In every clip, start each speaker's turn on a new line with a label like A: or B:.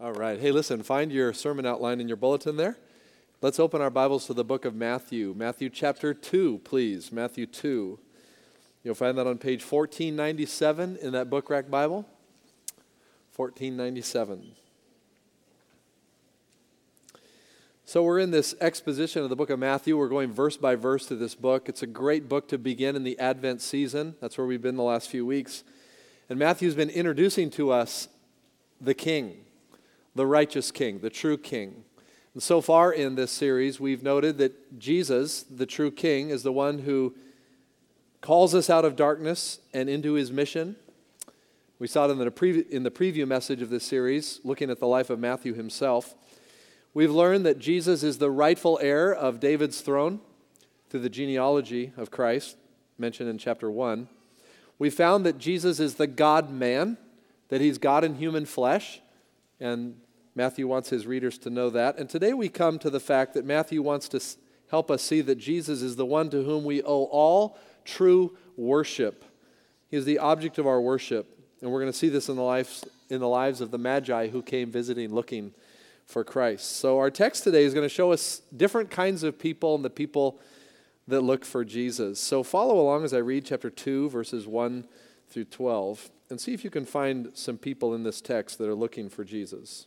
A: All right. Hey, listen, find your sermon outline in your bulletin there. Let's open our Bibles to the book of Matthew. Matthew chapter 2, please. Matthew 2. You'll find that on page 1497 in that book rack Bible. 1497. So, we're in this exposition of the book of Matthew. We're going verse by verse through this book. It's a great book to begin in the Advent season. That's where we've been the last few weeks. And Matthew's been introducing to us the King the righteous king, the true king. And so far in this series, we've noted that Jesus, the true king, is the one who calls us out of darkness and into his mission. We saw it in the, pre- in the preview message of this series, looking at the life of Matthew himself. We've learned that Jesus is the rightful heir of David's throne through the genealogy of Christ, mentioned in chapter 1. We found that Jesus is the God man, that he's God in human flesh, and Matthew wants his readers to know that. And today we come to the fact that Matthew wants to help us see that Jesus is the one to whom we owe all true worship. He is the object of our worship. And we're going to see this in the lives, in the lives of the Magi who came visiting looking for Christ. So our text today is going to show us different kinds of people and the people that look for Jesus. So follow along as I read chapter 2, verses 1 through 12, and see if you can find some people in this text that are looking for Jesus.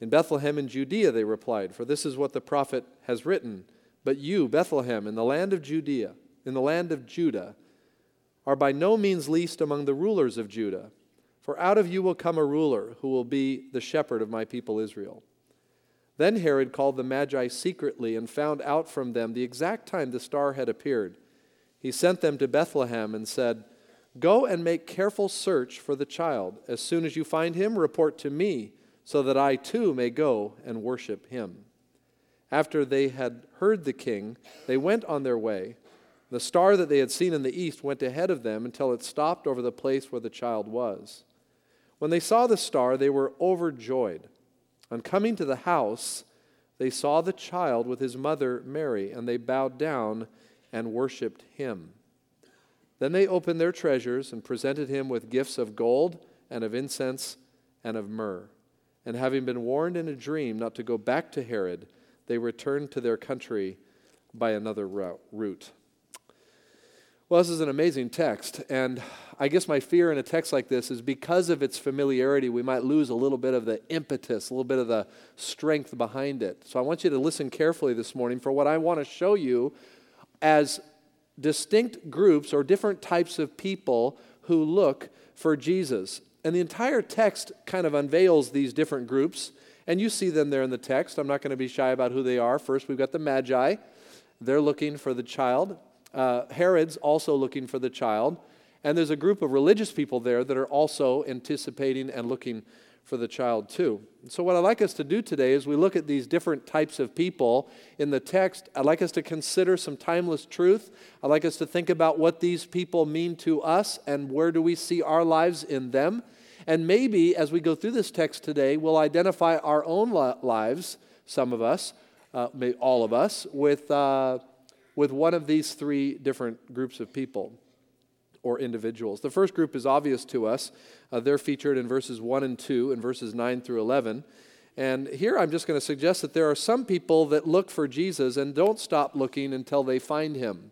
A: In Bethlehem in Judea, they replied, for this is what the prophet has written. But you, Bethlehem, in the land of Judea, in the land of Judah, are by no means least among the rulers of Judah. For out of you will come a ruler who will be the shepherd of my people Israel. Then Herod called the Magi secretly and found out from them the exact time the star had appeared. He sent them to Bethlehem and said, Go and make careful search for the child. As soon as you find him, report to me so that I too may go and worship him. After they had heard the king, they went on their way. The star that they had seen in the east went ahead of them until it stopped over the place where the child was. When they saw the star, they were overjoyed. On coming to the house, they saw the child with his mother Mary, and they bowed down and worshiped him. Then they opened their treasures and presented him with gifts of gold and of incense and of myrrh. And having been warned in a dream not to go back to Herod, they returned to their country by another route. Well, this is an amazing text. And I guess my fear in a text like this is because of its familiarity, we might lose a little bit of the impetus, a little bit of the strength behind it. So I want you to listen carefully this morning for what I want to show you as distinct groups or different types of people who look for Jesus. And the entire text kind of unveils these different groups, and you see them there in the text. I'm not going to be shy about who they are. First, we've got the Magi, they're looking for the child. Uh, Herod's also looking for the child. And there's a group of religious people there that are also anticipating and looking for the child too. So, what I'd like us to do today is we look at these different types of people in the text. I'd like us to consider some timeless truth. I'd like us to think about what these people mean to us and where do we see our lives in them. And maybe as we go through this text today, we'll identify our own lives, some of us, uh, all of us, with, uh, with one of these three different groups of people or individuals. The first group is obvious to us. Uh, they're featured in verses 1 and 2 and verses 9 through 11. And here I'm just going to suggest that there are some people that look for Jesus and don't stop looking until they find him.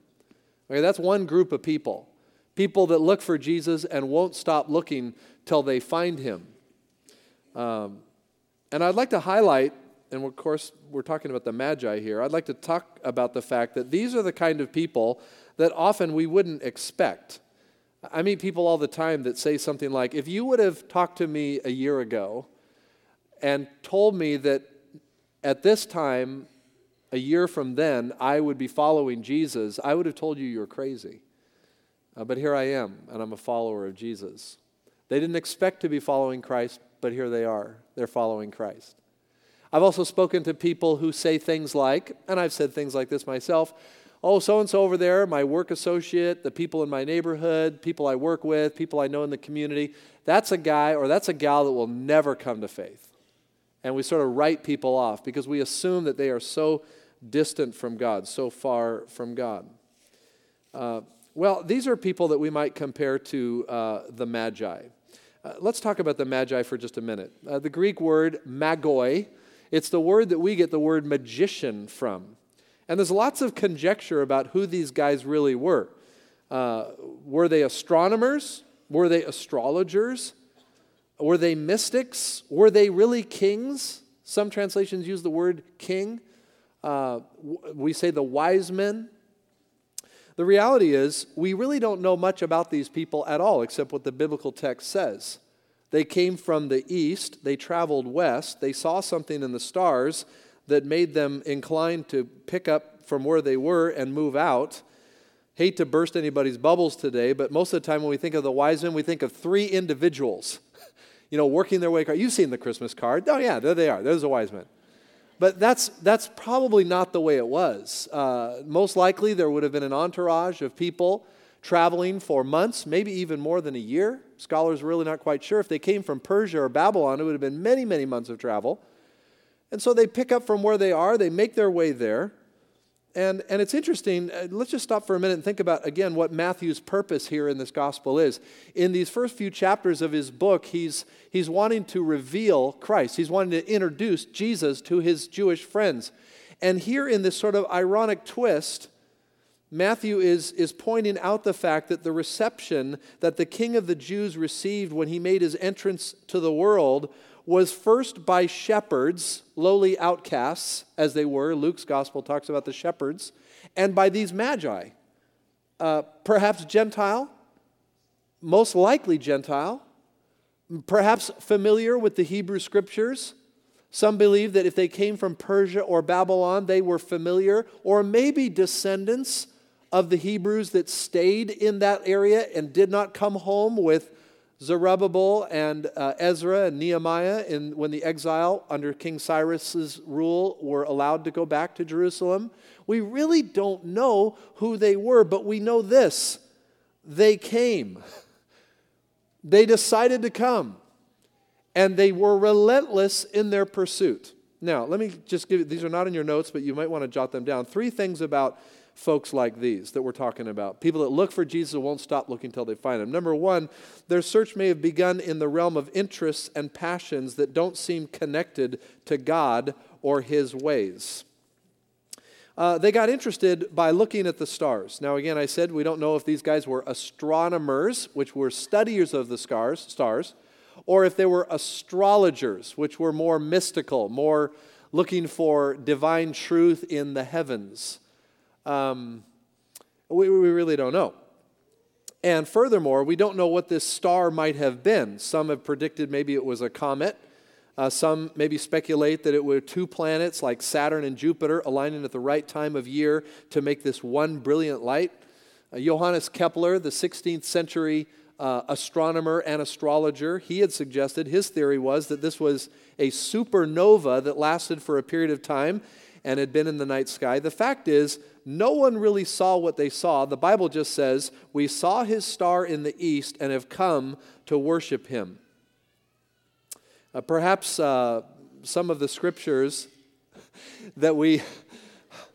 A: Okay, that's one group of people. People that look for Jesus and won't stop looking till they find him. Um, and I'd like to highlight, and of course, we're talking about the Magi here. I'd like to talk about the fact that these are the kind of people that often we wouldn't expect. I meet people all the time that say something like, if you would have talked to me a year ago and told me that at this time, a year from then, I would be following Jesus, I would have told you you're crazy. Uh, but here I am, and I'm a follower of Jesus. They didn't expect to be following Christ, but here they are. They're following Christ. I've also spoken to people who say things like, and I've said things like this myself oh, so and so over there, my work associate, the people in my neighborhood, people I work with, people I know in the community, that's a guy or that's a gal that will never come to faith. And we sort of write people off because we assume that they are so distant from God, so far from God. Uh, well, these are people that we might compare to uh, the Magi. Uh, let's talk about the Magi for just a minute. Uh, the Greek word magoi, it's the word that we get the word magician from. And there's lots of conjecture about who these guys really were. Uh, were they astronomers? Were they astrologers? Were they mystics? Were they really kings? Some translations use the word king. Uh, we say the wise men. The reality is, we really don't know much about these people at all, except what the biblical text says. They came from the east, they traveled west, they saw something in the stars that made them inclined to pick up from where they were and move out. Hate to burst anybody's bubbles today, but most of the time when we think of the wise men, we think of three individuals, you know, working their way. You've seen the Christmas card. Oh, yeah, there they are. There's the wise men. But that's, that's probably not the way it was. Uh, most likely, there would have been an entourage of people traveling for months, maybe even more than a year. Scholars are really not quite sure. If they came from Persia or Babylon, it would have been many, many months of travel. And so they pick up from where they are, they make their way there. And, and it's interesting. Uh, let's just stop for a minute and think about, again, what Matthew's purpose here in this gospel is. In these first few chapters of his book, he's, he's wanting to reveal Christ, he's wanting to introduce Jesus to his Jewish friends. And here, in this sort of ironic twist, Matthew is, is pointing out the fact that the reception that the king of the Jews received when he made his entrance to the world was first by shepherds, lowly outcasts as they were. Luke's gospel talks about the shepherds, and by these magi, uh, perhaps Gentile, most likely Gentile, perhaps familiar with the Hebrew scriptures. Some believe that if they came from Persia or Babylon, they were familiar, or maybe descendants of the Hebrews that stayed in that area and did not come home with Zerubbabel and uh, Ezra and Nehemiah, in, when the exile under King Cyrus's rule were allowed to go back to Jerusalem. We really don't know who they were, but we know this they came. They decided to come, and they were relentless in their pursuit. Now, let me just give you, these are not in your notes, but you might want to jot them down. Three things about folks like these that we're talking about. People that look for Jesus won't stop looking until they find him. Number one, their search may have begun in the realm of interests and passions that don't seem connected to God or his ways. Uh, they got interested by looking at the stars. Now, again, I said we don't know if these guys were astronomers, which were studiers of the stars, stars, or if they were astrologers, which were more mystical, more looking for divine truth in the heavens. Um, we, we really don't know. And furthermore, we don't know what this star might have been. Some have predicted maybe it was a comet. Uh, some maybe speculate that it were two planets like Saturn and Jupiter aligning at the right time of year to make this one brilliant light. Uh, Johannes Kepler, the 16th century uh, astronomer and astrologer, he had suggested his theory was that this was a supernova that lasted for a period of time and had been in the night sky. The fact is, no one really saw what they saw. The Bible just says, We saw his star in the east and have come to worship him. Uh, perhaps uh, some of the scriptures that we,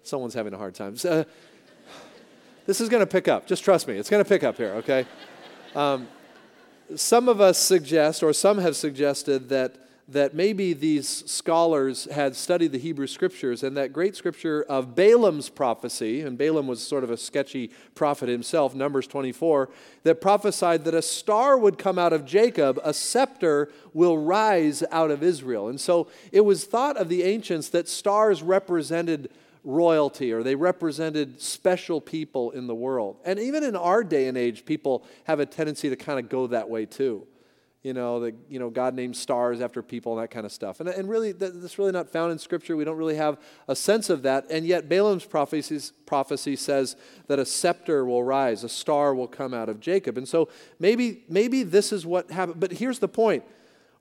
A: someone's having a hard time. Uh, this is going to pick up. Just trust me, it's going to pick up here, okay? Um, some of us suggest, or some have suggested, that that maybe these scholars had studied the Hebrew scriptures and that great scripture of Balaam's prophecy, and Balaam was sort of a sketchy prophet himself, Numbers 24, that prophesied that a star would come out of Jacob, a scepter will rise out of Israel. And so it was thought of the ancients that stars represented royalty or they represented special people in the world. And even in our day and age, people have a tendency to kind of go that way too you know, that, you know, God named stars after people and that kind of stuff. And, and really, that's really not found in Scripture. We don't really have a sense of that. And yet, Balaam's prophecy says that a scepter will rise, a star will come out of Jacob. And so maybe, maybe this is what happened. But here's the point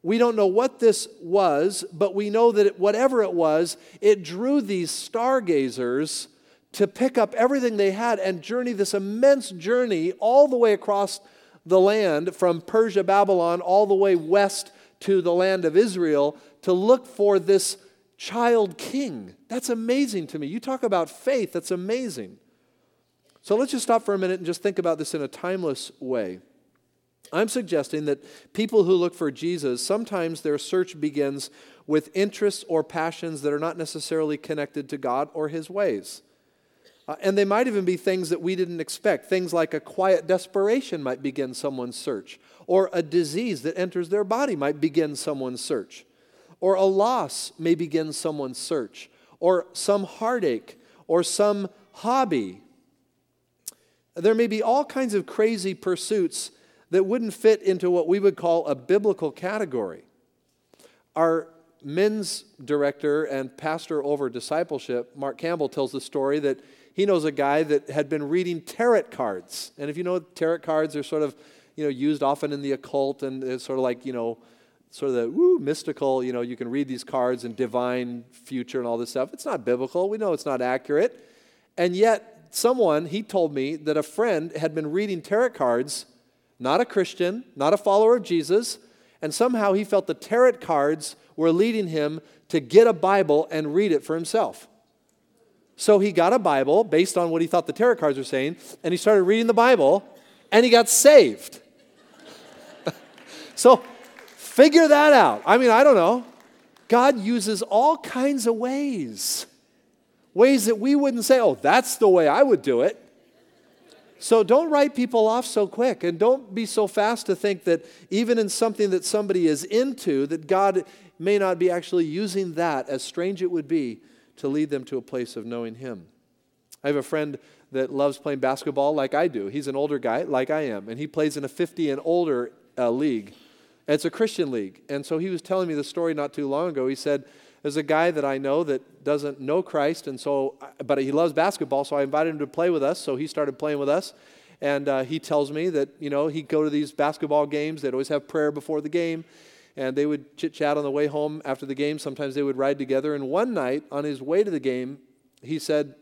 A: We don't know what this was, but we know that it, whatever it was, it drew these stargazers to pick up everything they had and journey this immense journey all the way across the land from Persia, Babylon, all the way west to the land of Israel to look for this child king. That's amazing to me. You talk about faith, that's amazing. So let's just stop for a minute and just think about this in a timeless way. I'm suggesting that people who look for Jesus, sometimes their search begins with interests or passions that are not necessarily connected to God or His ways. Uh, and they might even be things that we didn't expect. Things like a quiet desperation might begin someone's search, or a disease that enters their body might begin someone's search, or a loss may begin someone's search, or some heartache, or some hobby. There may be all kinds of crazy pursuits that wouldn't fit into what we would call a biblical category. Our men's director and pastor over discipleship, Mark Campbell, tells the story that he knows a guy that had been reading tarot cards. And if you know tarot cards are sort of, you know, used often in the occult and it's sort of like, you know, sort of the woo, mystical, you know, you can read these cards and divine future and all this stuff. It's not biblical. We know it's not accurate. And yet, someone, he told me that a friend had been reading tarot cards, not a Christian, not a follower of Jesus, and somehow he felt the tarot cards were leading him to get a Bible and read it for himself. So he got a Bible based on what he thought the tarot cards were saying, and he started reading the Bible, and he got saved. so figure that out. I mean, I don't know. God uses all kinds of ways, ways that we wouldn't say, oh, that's the way I would do it. So don't write people off so quick and don't be so fast to think that even in something that somebody is into that God may not be actually using that as strange it would be to lead them to a place of knowing Him. I have a friend that loves playing basketball like I do. He's an older guy, like I am, and he plays in a 50 and older uh, league. it's a Christian league. And so he was telling me the story not too long ago. He said, There's a guy that I know that doesn't know Christ, and so, but he loves basketball, so I invited him to play with us. So he started playing with us. And uh, he tells me that, you know, he'd go to these basketball games, they'd always have prayer before the game and they would chit chat on the way home after the game. Sometimes they would ride together. And one night, on his way to the game, he said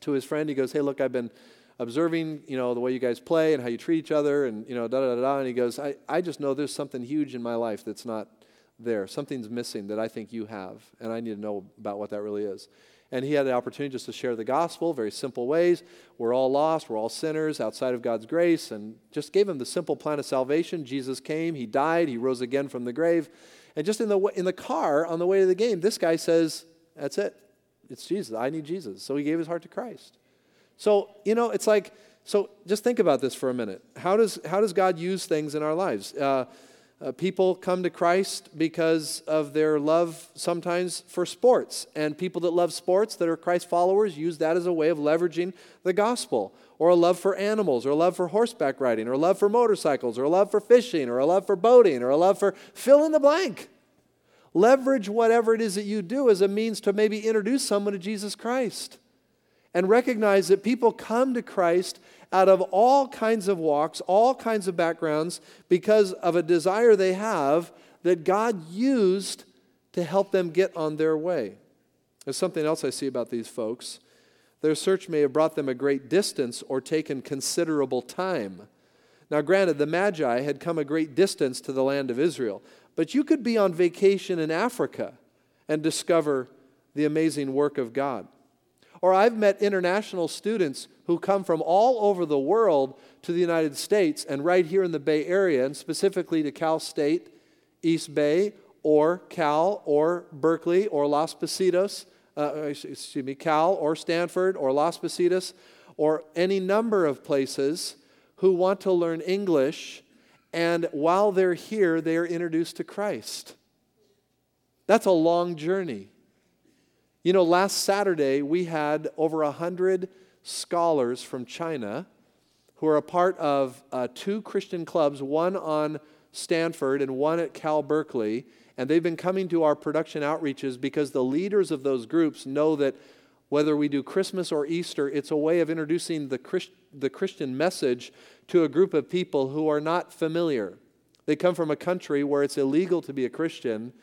A: to his friend, he goes, Hey, look, I've been observing, you know, the way you guys play and how you treat each other and, you know, da da da da. And he goes, I, I just know there's something huge in my life that's not there. Something's missing that I think you have. And I need to know about what that really is. And he had the opportunity just to share the gospel, very simple ways. We're all lost, we're all sinners outside of God's grace, and just gave him the simple plan of salvation. Jesus came, he died, he rose again from the grave. And just in the, in the car on the way to the game, this guy says, That's it. It's Jesus. I need Jesus. So he gave his heart to Christ. So, you know, it's like, so just think about this for a minute. How does, how does God use things in our lives? Uh, uh, people come to Christ because of their love sometimes for sports. And people that love sports, that are Christ followers, use that as a way of leveraging the gospel. Or a love for animals, or a love for horseback riding, or a love for motorcycles, or a love for fishing, or a love for boating, or a love for fill in the blank. Leverage whatever it is that you do as a means to maybe introduce someone to Jesus Christ. And recognize that people come to Christ out of all kinds of walks, all kinds of backgrounds, because of a desire they have that God used to help them get on their way. There's something else I see about these folks. Their search may have brought them a great distance or taken considerable time. Now, granted, the Magi had come a great distance to the land of Israel, but you could be on vacation in Africa and discover the amazing work of God. Or I've met international students who come from all over the world to the United States and right here in the Bay Area, and specifically to Cal State, East Bay, or Cal, or Berkeley, or Las Positas, uh, excuse me, Cal, or Stanford, or Las Positas, or any number of places who want to learn English, and while they're here, they are introduced to Christ. That's a long journey. You know, last Saturday we had over 100 scholars from China who are a part of uh, two Christian clubs, one on Stanford and one at Cal Berkeley. And they've been coming to our production outreaches because the leaders of those groups know that whether we do Christmas or Easter, it's a way of introducing the, Christ, the Christian message to a group of people who are not familiar. They come from a country where it's illegal to be a Christian,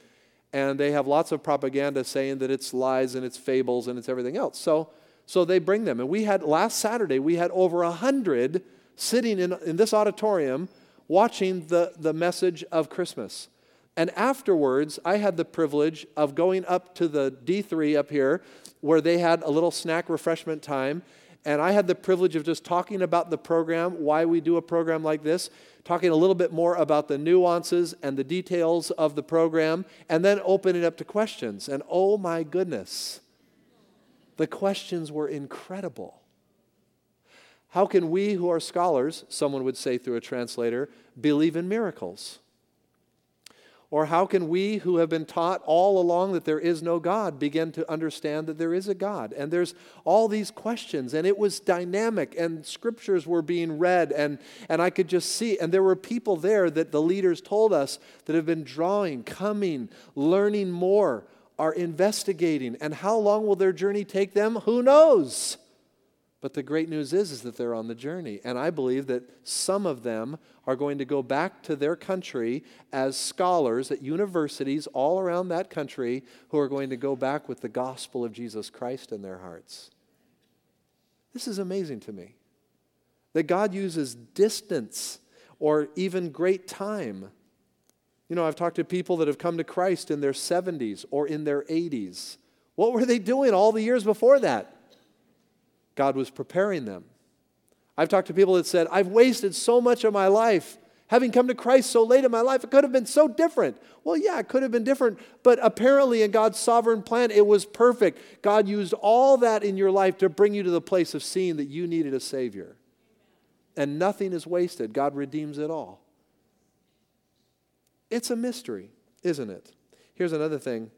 A: and they have lots of propaganda saying that it's lies and it's fables and it's everything else. So, so they bring them. And we had, last Saturday, we had over a hundred sitting in, in this auditorium watching the, the message of Christmas. And afterwards, I had the privilege of going up to the D3 up here where they had a little snack refreshment time. And I had the privilege of just talking about the program, why we do a program like this, talking a little bit more about the nuances and the details of the program, and then opening it up to questions. And oh my goodness, the questions were incredible. How can we who are scholars, someone would say through a translator, believe in miracles? Or how can we who have been taught all along that there is no God begin to understand that there is a God? And there's all these questions, and it was dynamic, and scriptures were being read, and, and I could just see, and there were people there that the leaders told us that have been drawing, coming, learning more, are investigating. And how long will their journey take them? Who knows? But the great news is, is that they're on the journey. And I believe that some of them are going to go back to their country as scholars at universities all around that country who are going to go back with the gospel of Jesus Christ in their hearts. This is amazing to me. That God uses distance or even great time. You know, I've talked to people that have come to Christ in their 70s or in their 80s. What were they doing all the years before that? God was preparing them. I've talked to people that said, I've wasted so much of my life having come to Christ so late in my life. It could have been so different. Well, yeah, it could have been different, but apparently in God's sovereign plan, it was perfect. God used all that in your life to bring you to the place of seeing that you needed a Savior. And nothing is wasted, God redeems it all. It's a mystery, isn't it? Here's another thing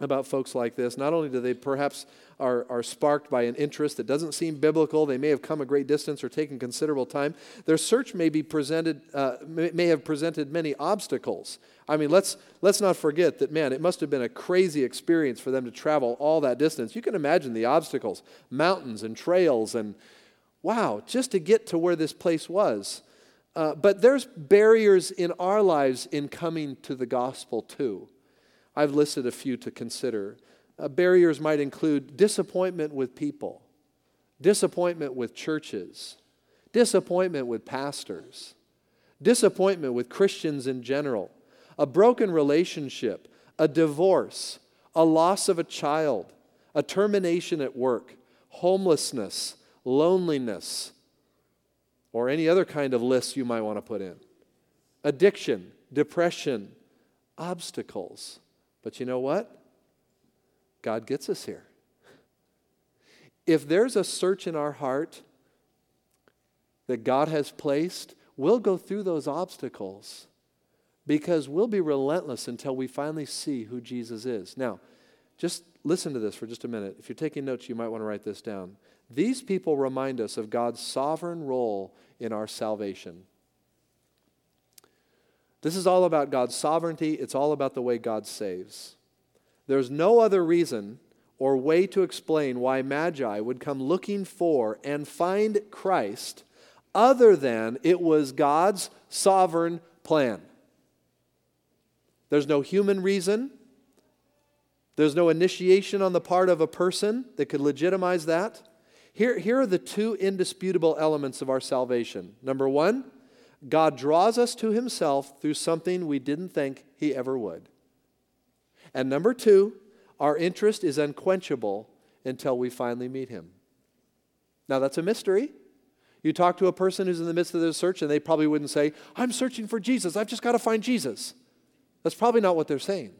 A: about folks like this. Not only do they perhaps are, are sparked by an interest that doesn't seem biblical, they may have come a great distance or taken considerable time. Their search may be presented, uh, may, have presented many obstacles. I mean, let's let's not forget that man, it must have been a crazy experience for them to travel all that distance. You can imagine the obstacles, mountains and trails, and wow, just to get to where this place was. Uh, but there's barriers in our lives in coming to the gospel too. I've listed a few to consider. Uh, barriers might include disappointment with people, disappointment with churches, disappointment with pastors, disappointment with Christians in general, a broken relationship, a divorce, a loss of a child, a termination at work, homelessness, loneliness, or any other kind of list you might want to put in, addiction, depression, obstacles but you know what? God gets us here. If there's a search in our heart that God has placed, we'll go through those obstacles because we'll be relentless until we finally see who Jesus is. Now, just listen to this for just a minute. If you're taking notes, you might want to write this down. These people remind us of God's sovereign role in our salvation. This is all about God's sovereignty, it's all about the way God saves. There's no other reason or way to explain why Magi would come looking for and find Christ other than it was God's sovereign plan. There's no human reason. There's no initiation on the part of a person that could legitimize that. Here, here are the two indisputable elements of our salvation. Number one, God draws us to himself through something we didn't think he ever would. And number two, our interest is unquenchable until we finally meet him. Now, that's a mystery. You talk to a person who's in the midst of their search, and they probably wouldn't say, I'm searching for Jesus. I've just got to find Jesus. That's probably not what they're saying.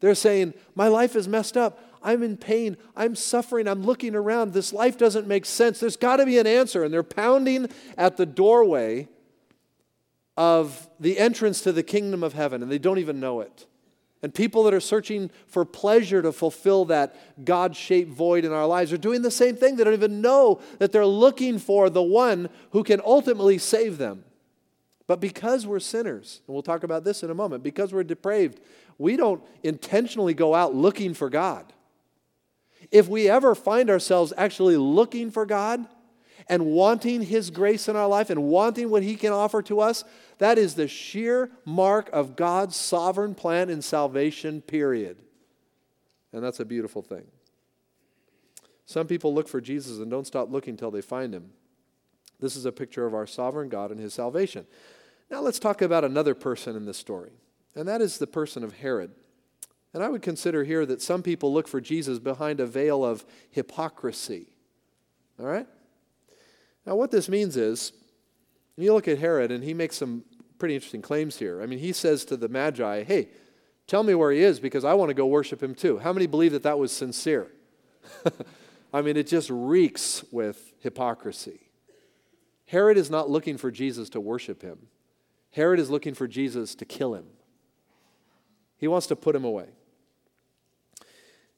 A: They're saying, My life is messed up. I'm in pain. I'm suffering. I'm looking around. This life doesn't make sense. There's got to be an answer. And they're pounding at the doorway of the entrance to the kingdom of heaven, and they don't even know it. And people that are searching for pleasure to fulfill that God shaped void in our lives are doing the same thing. They don't even know that they're looking for the one who can ultimately save them. But because we're sinners, and we'll talk about this in a moment, because we're depraved, we don't intentionally go out looking for God. If we ever find ourselves actually looking for God, and wanting His grace in our life and wanting what He can offer to us, that is the sheer mark of God's sovereign plan in salvation, period. And that's a beautiful thing. Some people look for Jesus and don't stop looking till they find Him. This is a picture of our sovereign God and His salvation. Now let's talk about another person in this story, and that is the person of Herod. And I would consider here that some people look for Jesus behind a veil of hypocrisy. All right? Now, what this means is, you look at Herod, and he makes some pretty interesting claims here. I mean, he says to the Magi, Hey, tell me where he is because I want to go worship him too. How many believe that that was sincere? I mean, it just reeks with hypocrisy. Herod is not looking for Jesus to worship him, Herod is looking for Jesus to kill him. He wants to put him away.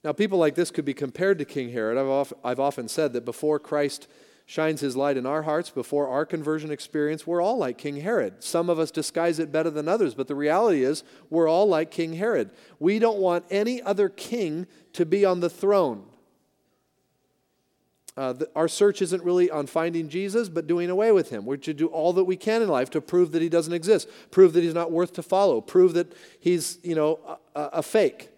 A: Now, people like this could be compared to King Herod. I've, I've often said that before Christ shines his light in our hearts before our conversion experience, we're all like King Herod. Some of us disguise it better than others, but the reality is we're all like King Herod. We don't want any other king to be on the throne. Uh, the, our search isn't really on finding Jesus, but doing away with him. We should do all that we can in life to prove that he doesn't exist, prove that he's not worth to follow, prove that he's, you know, a, a fake.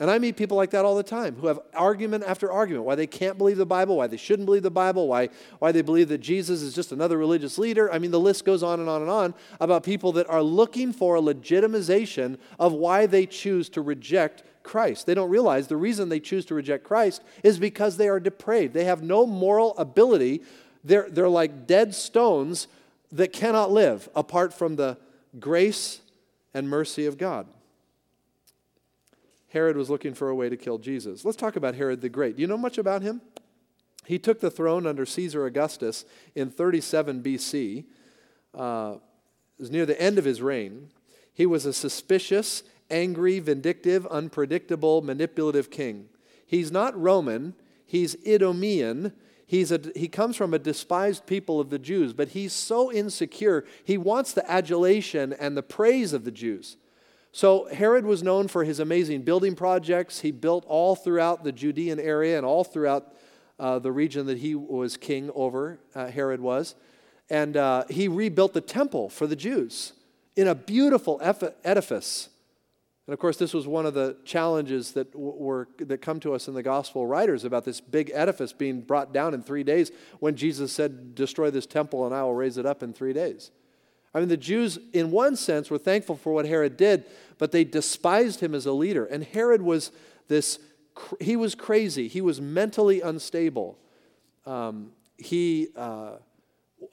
A: And I meet people like that all the time who have argument after argument why they can't believe the Bible, why they shouldn't believe the Bible, why, why they believe that Jesus is just another religious leader. I mean, the list goes on and on and on about people that are looking for a legitimization of why they choose to reject Christ. They don't realize the reason they choose to reject Christ is because they are depraved. They have no moral ability. They're, they're like dead stones that cannot live apart from the grace and mercy of God. Herod was looking for a way to kill Jesus. Let's talk about Herod the Great. Do you know much about him? He took the throne under Caesar Augustus in 37 BC. Uh, it was near the end of his reign. He was a suspicious, angry, vindictive, unpredictable, manipulative king. He's not Roman, he's Idumean. He's a, he comes from a despised people of the Jews, but he's so insecure, he wants the adulation and the praise of the Jews. So Herod was known for his amazing building projects. He built all throughout the Judean area and all throughout uh, the region that he was king over, uh, Herod was. And uh, he rebuilt the temple for the Jews in a beautiful edifice. And of course, this was one of the challenges that, were, that come to us in the gospel writers about this big edifice being brought down in three days when Jesus said, Destroy this temple and I will raise it up in three days. I mean, the Jews, in one sense, were thankful for what Herod did, but they despised him as a leader. And Herod was this, he was crazy. He was mentally unstable. Um, he, uh,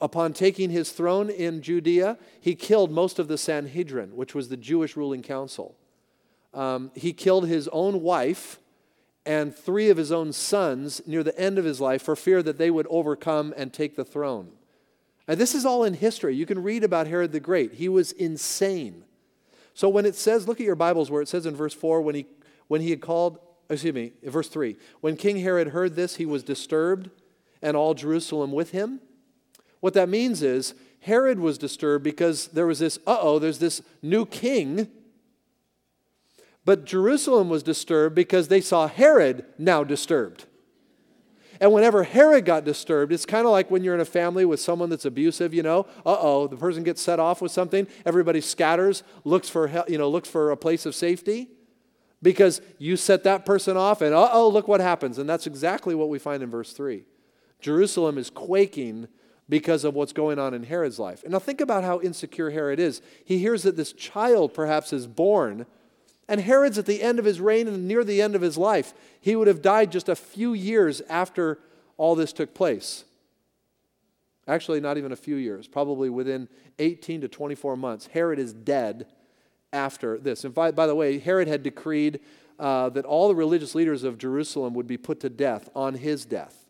A: upon taking his throne in Judea, he killed most of the Sanhedrin, which was the Jewish ruling council. Um, he killed his own wife and three of his own sons near the end of his life for fear that they would overcome and take the throne. And this is all in history. You can read about Herod the Great. He was insane. So when it says, look at your Bibles where it says in verse 4, when he, when he had called, excuse me, verse 3, when King Herod heard this, he was disturbed, and all Jerusalem with him. What that means is Herod was disturbed because there was this, uh oh, there's this new king. But Jerusalem was disturbed because they saw Herod now disturbed. And whenever Herod got disturbed, it's kind of like when you're in a family with someone that's abusive, you know, uh oh, the person gets set off with something, everybody scatters, looks for, you know, looks for a place of safety because you set that person off and uh oh, look what happens. And that's exactly what we find in verse 3. Jerusalem is quaking because of what's going on in Herod's life. And now think about how insecure Herod is. He hears that this child perhaps is born and Herod's at the end of his reign and near the end of his life. He would have died just a few years after all this took place. Actually, not even a few years, probably within 18 to 24 months. Herod is dead after this. And by, by the way, Herod had decreed uh, that all the religious leaders of Jerusalem would be put to death on his death.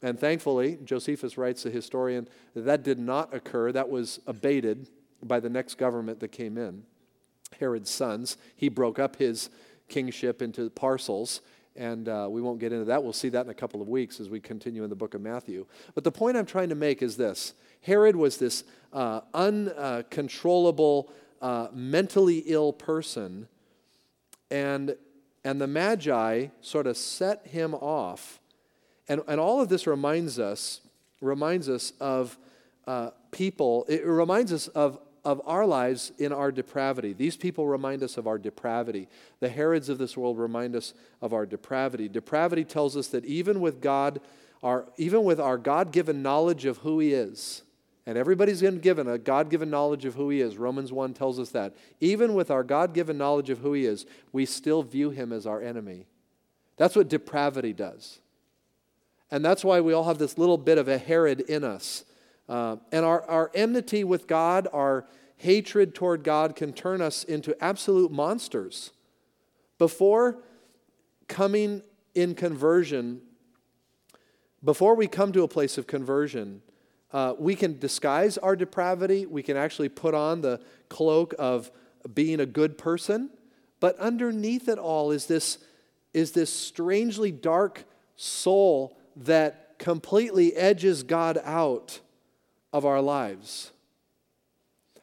A: And thankfully, Josephus writes, the historian, that that did not occur. That was abated by the next government that came in. Herod's sons. He broke up his kingship into parcels, and uh, we won't get into that. We'll see that in a couple of weeks as we continue in the book of Matthew. But the point I'm trying to make is this Herod was this uh, uncontrollable, uh, mentally ill person, and, and the Magi sort of set him off. And, and all of this reminds us, reminds us of uh, people, it reminds us of, of our lives in our depravity. These people remind us of our depravity. The Herods of this world remind us of our depravity. Depravity tells us that even with God, our, even with our God given knowledge of who He is, and everybody's been given a God given knowledge of who He is. Romans 1 tells us that. Even with our God given knowledge of who He is, we still view Him as our enemy. That's what depravity does. And that's why we all have this little bit of a Herod in us. Uh, and our, our enmity with God, our hatred toward God, can turn us into absolute monsters. Before coming in conversion, before we come to a place of conversion, uh, we can disguise our depravity. We can actually put on the cloak of being a good person. But underneath it all is this, is this strangely dark soul that completely edges God out of our lives.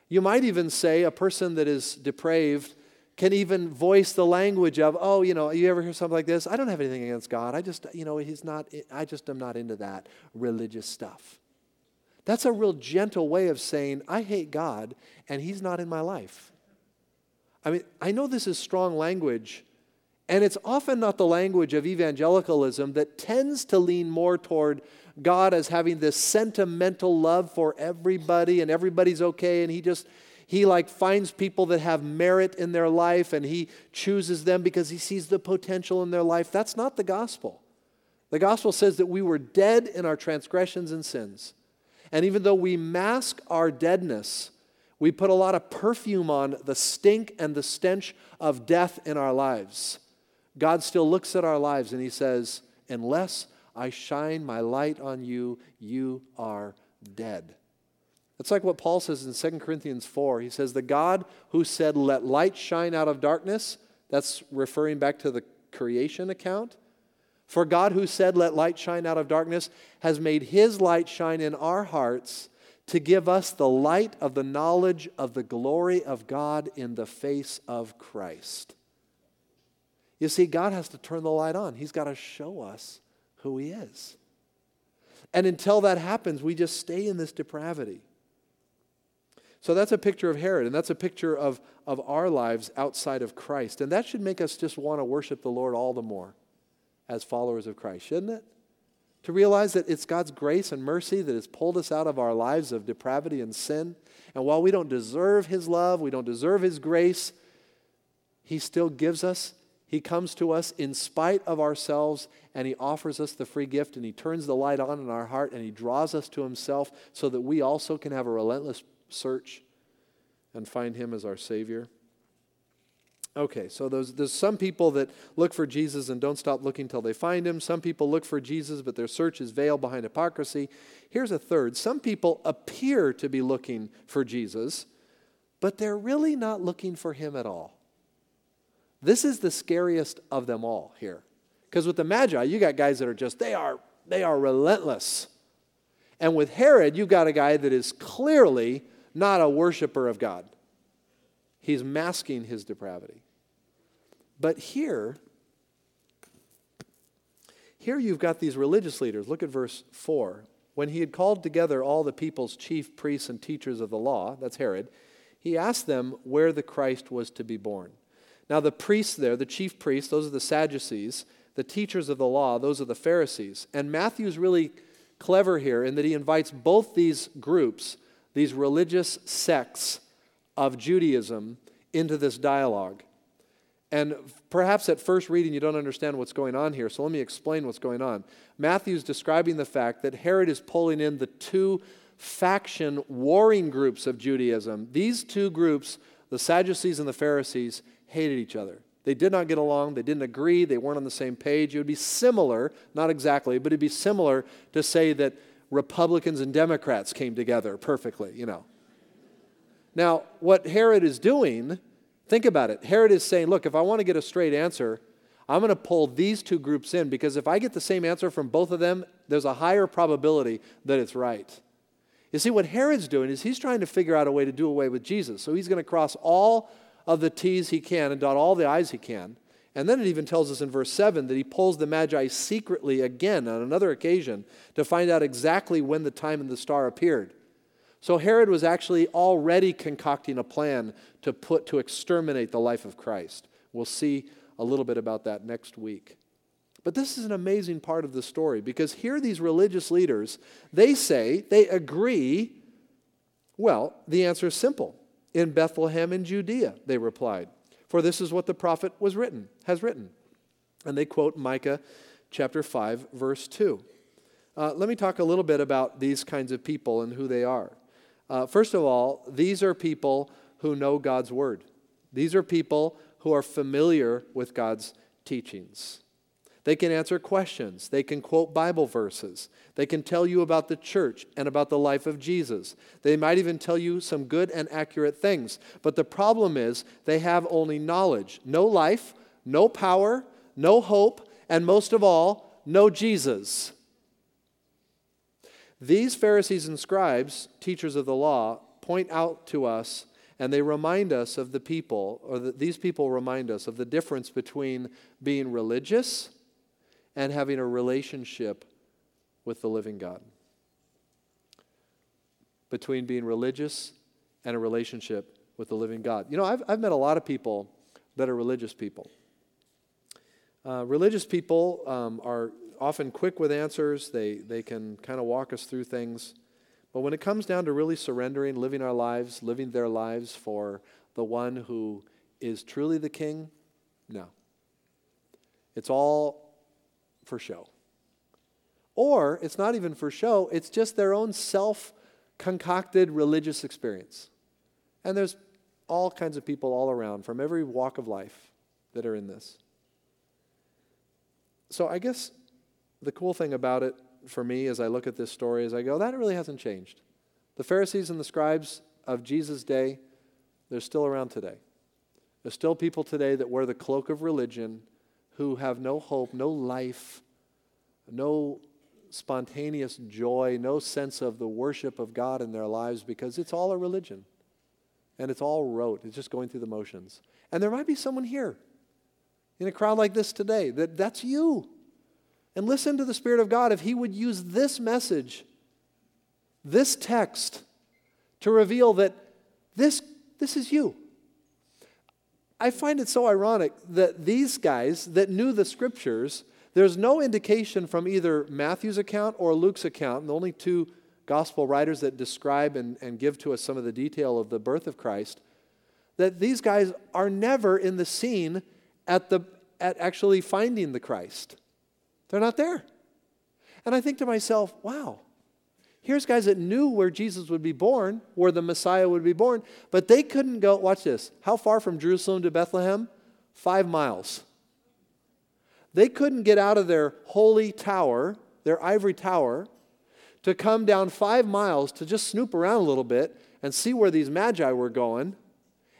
A: You might even say a person that is depraved can even voice the language of, oh, you know, you ever hear something like this? I don't have anything against God. I just, you know, he's not, I just am not into that religious stuff. That's a real gentle way of saying, I hate God and he's not in my life. I mean, I know this is strong language, and it's often not the language of evangelicalism that tends to lean more toward God as having this sentimental love for everybody and everybody's okay and he just he like finds people that have merit in their life and he chooses them because he sees the potential in their life. That's not the gospel. The gospel says that we were dead in our transgressions and sins. And even though we mask our deadness, we put a lot of perfume on the stink and the stench of death in our lives. God still looks at our lives and he says, Unless I shine my light on you, you are dead. It's like what Paul says in 2 Corinthians 4. He says, The God who said, Let light shine out of darkness, that's referring back to the creation account. For God who said, Let light shine out of darkness, has made his light shine in our hearts to give us the light of the knowledge of the glory of God in the face of Christ. You see, God has to turn the light on, He's got to show us who He is. And until that happens, we just stay in this depravity. So that's a picture of Herod, and that's a picture of, of our lives outside of Christ. And that should make us just want to worship the Lord all the more as followers of Christ, shouldn't it? To realize that it's God's grace and mercy that has pulled us out of our lives of depravity and sin. And while we don't deserve His love, we don't deserve His grace, He still gives us he comes to us in spite of ourselves and He offers us the free gift and He turns the light on in our heart and He draws us to Himself so that we also can have a relentless search and find Him as our Savior. Okay, so there's, there's some people that look for Jesus and don't stop looking till they find Him. Some people look for Jesus, but their search is veiled behind hypocrisy. Here's a third some people appear to be looking for Jesus, but they're really not looking for Him at all. This is the scariest of them all here. Because with the Magi, you got guys that are just, they are, they are relentless. And with Herod, you've got a guy that is clearly not a worshiper of God. He's masking his depravity. But here, here you've got these religious leaders. Look at verse 4. When he had called together all the people's chief priests and teachers of the law, that's Herod, he asked them where the Christ was to be born. Now, the priests there, the chief priests, those are the Sadducees. The teachers of the law, those are the Pharisees. And Matthew's really clever here in that he invites both these groups, these religious sects of Judaism, into this dialogue. And perhaps at first reading, you don't understand what's going on here, so let me explain what's going on. Matthew's describing the fact that Herod is pulling in the two faction warring groups of Judaism. These two groups, the Sadducees and the Pharisees, hated each other. They did not get along. They didn't agree. They weren't on the same page. It would be similar, not exactly, but it'd be similar to say that Republicans and Democrats came together perfectly, you know. Now, what Herod is doing, think about it. Herod is saying, look, if I want to get a straight answer, I'm going to pull these two groups in because if I get the same answer from both of them, there's a higher probability that it's right. You see, what Herod's doing is he's trying to figure out a way to do away with Jesus. So he's going to cross all of the T's he can and dot all the I's he can. And then it even tells us in verse 7 that he pulls the Magi secretly again on another occasion to find out exactly when the time and the star appeared. So Herod was actually already concocting a plan to put to exterminate the life of Christ. We'll see a little bit about that next week. But this is an amazing part of the story because here these religious leaders, they say, they agree. Well, the answer is simple. In Bethlehem in Judea, they replied. For this is what the prophet was written, has written. And they quote Micah chapter 5, verse 2. Uh, let me talk a little bit about these kinds of people and who they are. Uh, first of all, these are people who know God's word. These are people who are familiar with God's teachings. They can answer questions. They can quote Bible verses. They can tell you about the church and about the life of Jesus. They might even tell you some good and accurate things. But the problem is they have only knowledge, no life, no power, no hope, and most of all, no Jesus. These Pharisees and scribes, teachers of the law, point out to us and they remind us of the people, or the, these people remind us of the difference between being religious and having a relationship with the living God. Between being religious and a relationship with the living God. You know, I've, I've met a lot of people that are religious people. Uh, religious people um, are often quick with answers, they, they can kind of walk us through things. But when it comes down to really surrendering, living our lives, living their lives for the one who is truly the king, no. It's all for show. Or it's not even for show, it's just their own self concocted religious experience. And there's all kinds of people all around from every walk of life that are in this. So I guess the cool thing about it for me as I look at this story is I go, that really hasn't changed. The Pharisees and the scribes of Jesus' day, they're still around today. There's still people today that wear the cloak of religion who have no hope, no life, no spontaneous joy, no sense of the worship of God in their lives because it's all a religion. And it's all rote. It's just going through the motions. And there might be someone here in a crowd like this today that that's you. And listen to the Spirit of God if He would use this message, this text, to reveal that this, this is you. I find it so ironic that these guys that knew the scriptures, there's no indication from either Matthew's account or Luke's account, the only two gospel writers that describe and, and give to us some of the detail of the birth of Christ, that these guys are never in the scene at, the, at actually finding the Christ. They're not there. And I think to myself, wow, Here's guys that knew where Jesus would be born, where the Messiah would be born, but they couldn't go. Watch this. How far from Jerusalem to Bethlehem? Five miles. They couldn't get out of their holy tower, their ivory tower, to come down five miles to just snoop around a little bit and see where these magi were going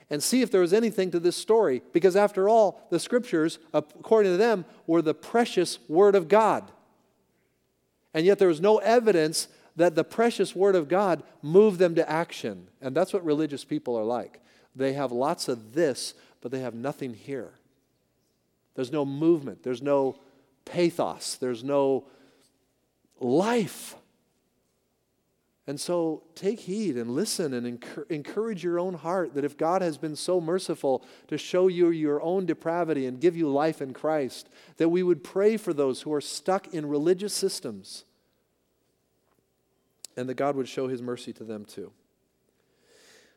A: and see if there was anything to this story. Because after all, the scriptures, according to them, were the precious word of God. And yet there was no evidence that the precious Word of God moved them to action. And that's what religious people are like. They have lots of this, but they have nothing here. There's no movement, there's no pathos, there's no life. And so take heed and listen and encourage your own heart that if God has been so merciful to show you your own depravity and give you life in Christ, that we would pray for those who are stuck in religious systems and that God would show his mercy to them too.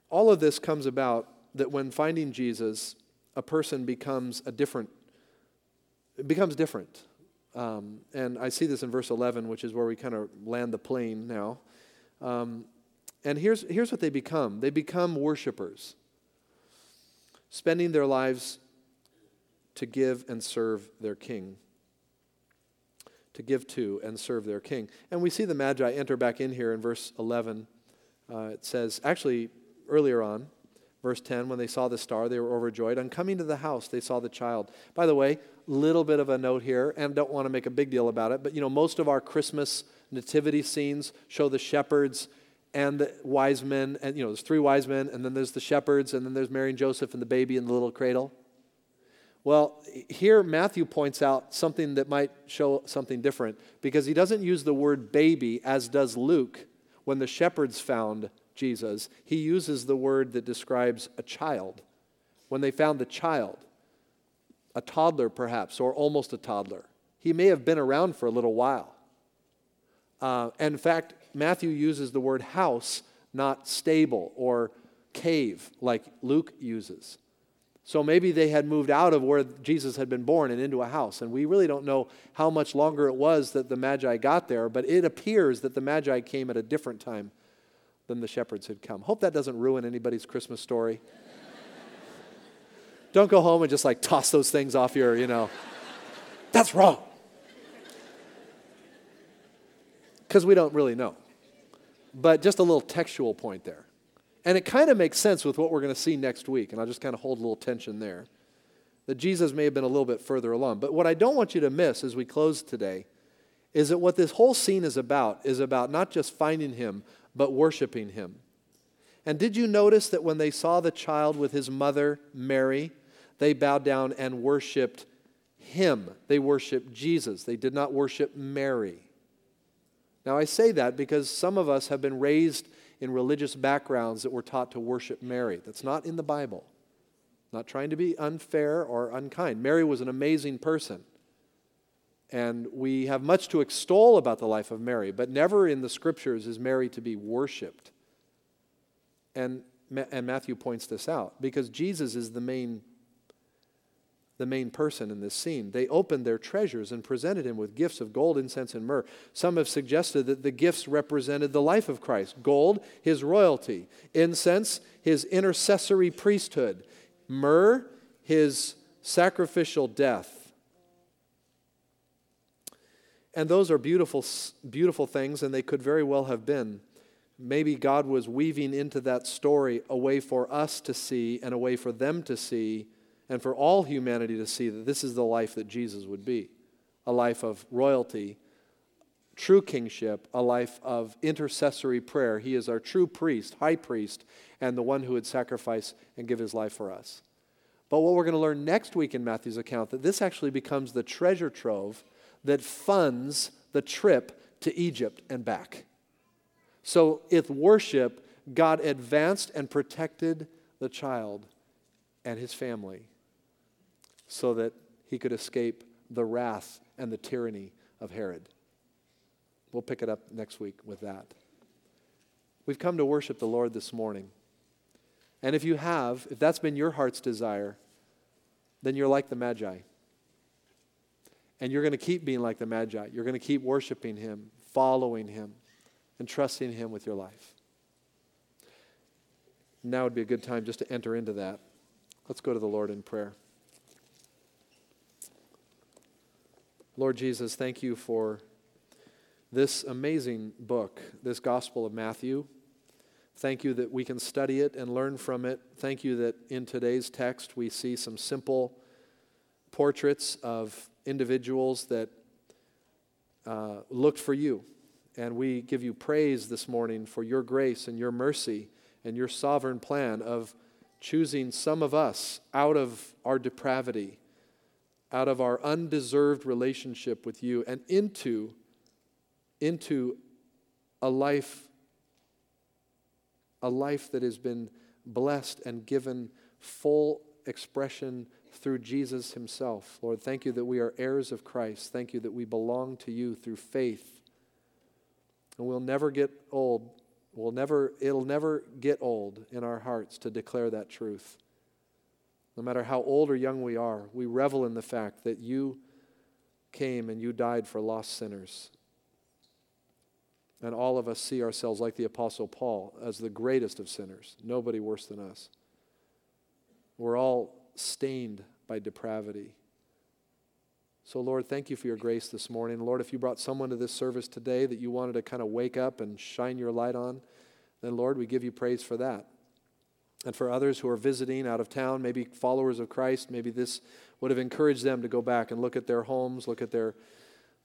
A: All of this comes about that when finding Jesus, a person becomes a different, It becomes different. Um, and I see this in verse 11, which is where we kind of land the plane now. Um, and here's, here's what they become they become worshipers, spending their lives to give and serve their king to give to and serve their king. And we see the Magi enter back in here in verse 11. Uh, it says, actually, earlier on, verse 10, when they saw the star, they were overjoyed. On coming to the house, they saw the child. By the way, little bit of a note here, and don't want to make a big deal about it, but you know, most of our Christmas nativity scenes show the shepherds and the wise men, and you know, there's three wise men, and then there's the shepherds, and then there's Mary and Joseph and the baby in the little cradle. Well, here Matthew points out something that might show something different because he doesn't use the word baby as does Luke when the shepherds found Jesus. He uses the word that describes a child. When they found the child, a toddler perhaps, or almost a toddler, he may have been around for a little while. Uh, in fact, Matthew uses the word house, not stable or cave like Luke uses. So maybe they had moved out of where Jesus had been born and into a house. And we really don't know how much longer it was that the Magi got there, but it appears that the Magi came at a different time than the shepherds had come. Hope that doesn't ruin anybody's Christmas story. don't go home and just like toss those things off your, you know, that's wrong. Because we don't really know. But just a little textual point there. And it kind of makes sense with what we're going to see next week, and I'll just kind of hold a little tension there. That Jesus may have been a little bit further along. But what I don't want you to miss as we close today is that what this whole scene is about is about not just finding him, but worshiping him. And did you notice that when they saw the child with his mother, Mary, they bowed down and worshiped him? They worshiped Jesus. They did not worship Mary. Now, I say that because some of us have been raised in religious backgrounds that were taught to worship Mary. That's not in the Bible. Not trying to be unfair or unkind. Mary was an amazing person. And we have much to extol about the life of Mary, but never in the scriptures is Mary to be worshiped. And, and Matthew points this out because Jesus is the main the main person in this scene. They opened their treasures and presented him with gifts of gold, incense, and myrrh. Some have suggested that the gifts represented the life of Christ gold, his royalty, incense, his intercessory priesthood, myrrh, his sacrificial death. And those are beautiful, beautiful things, and they could very well have been. Maybe God was weaving into that story a way for us to see and a way for them to see and for all humanity to see that this is the life that Jesus would be a life of royalty, true kingship, a life of intercessory prayer. He is our true priest, high priest, and the one who would sacrifice and give his life for us. But what we're going to learn next week in Matthew's account that this actually becomes the treasure trove that funds the trip to Egypt and back. So, with worship, God advanced and protected the child and his family so that he could escape the wrath and the tyranny of Herod. We'll pick it up next week with that. We've come to worship the Lord this morning. And if you have, if that's been your heart's desire, then you're like the Magi. And you're going to keep being like the Magi. You're going to keep worshiping Him, following Him, and trusting Him with your life. Now would be a good time just to enter into that. Let's go to the Lord in prayer. Lord Jesus, thank you for this amazing book, this Gospel of Matthew. Thank you that we can study it and learn from it. Thank you that in today's text we see some simple portraits of individuals that uh, looked for you. And we give you praise this morning for your grace and your mercy and your sovereign plan of choosing some of us out of our depravity out of our undeserved relationship with you and into, into a life a life that has been blessed and given full expression through Jesus himself. Lord, thank you that we are heirs of Christ. Thank you that we belong to you through faith. And we'll never get old. We'll never it'll never get old in our hearts to declare that truth. No matter how old or young we are, we revel in the fact that you came and you died for lost sinners. And all of us see ourselves like the Apostle Paul as the greatest of sinners, nobody worse than us. We're all stained by depravity. So, Lord, thank you for your grace this morning. Lord, if you brought someone to this service today that you wanted to kind of wake up and shine your light on, then, Lord, we give you praise for that. And for others who are visiting out of town, maybe followers of Christ, maybe this would have encouraged them to go back and look at their homes, look at their,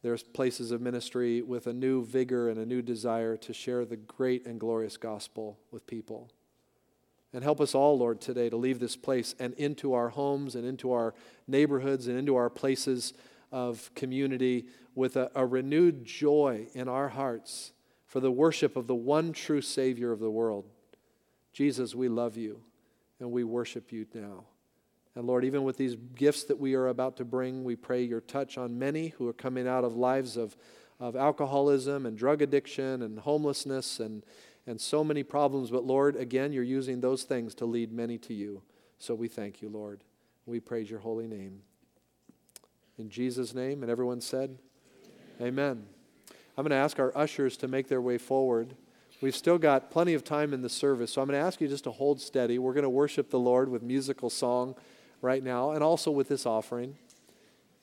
A: their places of ministry with a new vigor and a new desire to share the great and glorious gospel with people. And help us all, Lord, today to leave this place and into our homes and into our neighborhoods and into our places of community with a, a renewed joy in our hearts for the worship of the one true Savior of the world. Jesus, we love you and we worship you now. And Lord, even with these gifts that we are about to bring, we pray your touch on many who are coming out of lives of, of alcoholism and drug addiction and homelessness and and so many problems. But Lord, again, you're using those things to lead many to you. So we thank you, Lord. We praise your holy name. In Jesus' name, and everyone said, Amen. Amen. I'm going to ask our ushers to make their way forward. We've still got plenty of time in the service, so I'm going to ask you just to hold steady. We're going to worship the Lord with musical song right now and also with this offering.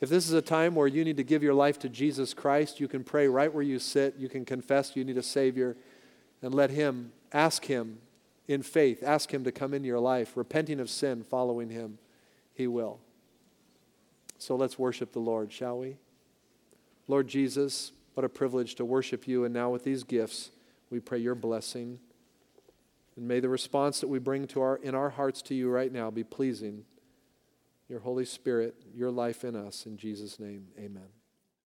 A: If this is a time where you need to give your life to Jesus Christ, you can pray right where you sit. You can confess you need a Savior and let Him, ask Him in faith, ask Him to come into your life, repenting of sin, following Him. He will. So let's worship the Lord, shall we? Lord Jesus, what a privilege to worship you. And now with these gifts, we pray your blessing. And may the response that we bring to our, in our hearts to you right now be pleasing. Your Holy Spirit, your life in us. In Jesus' name, amen.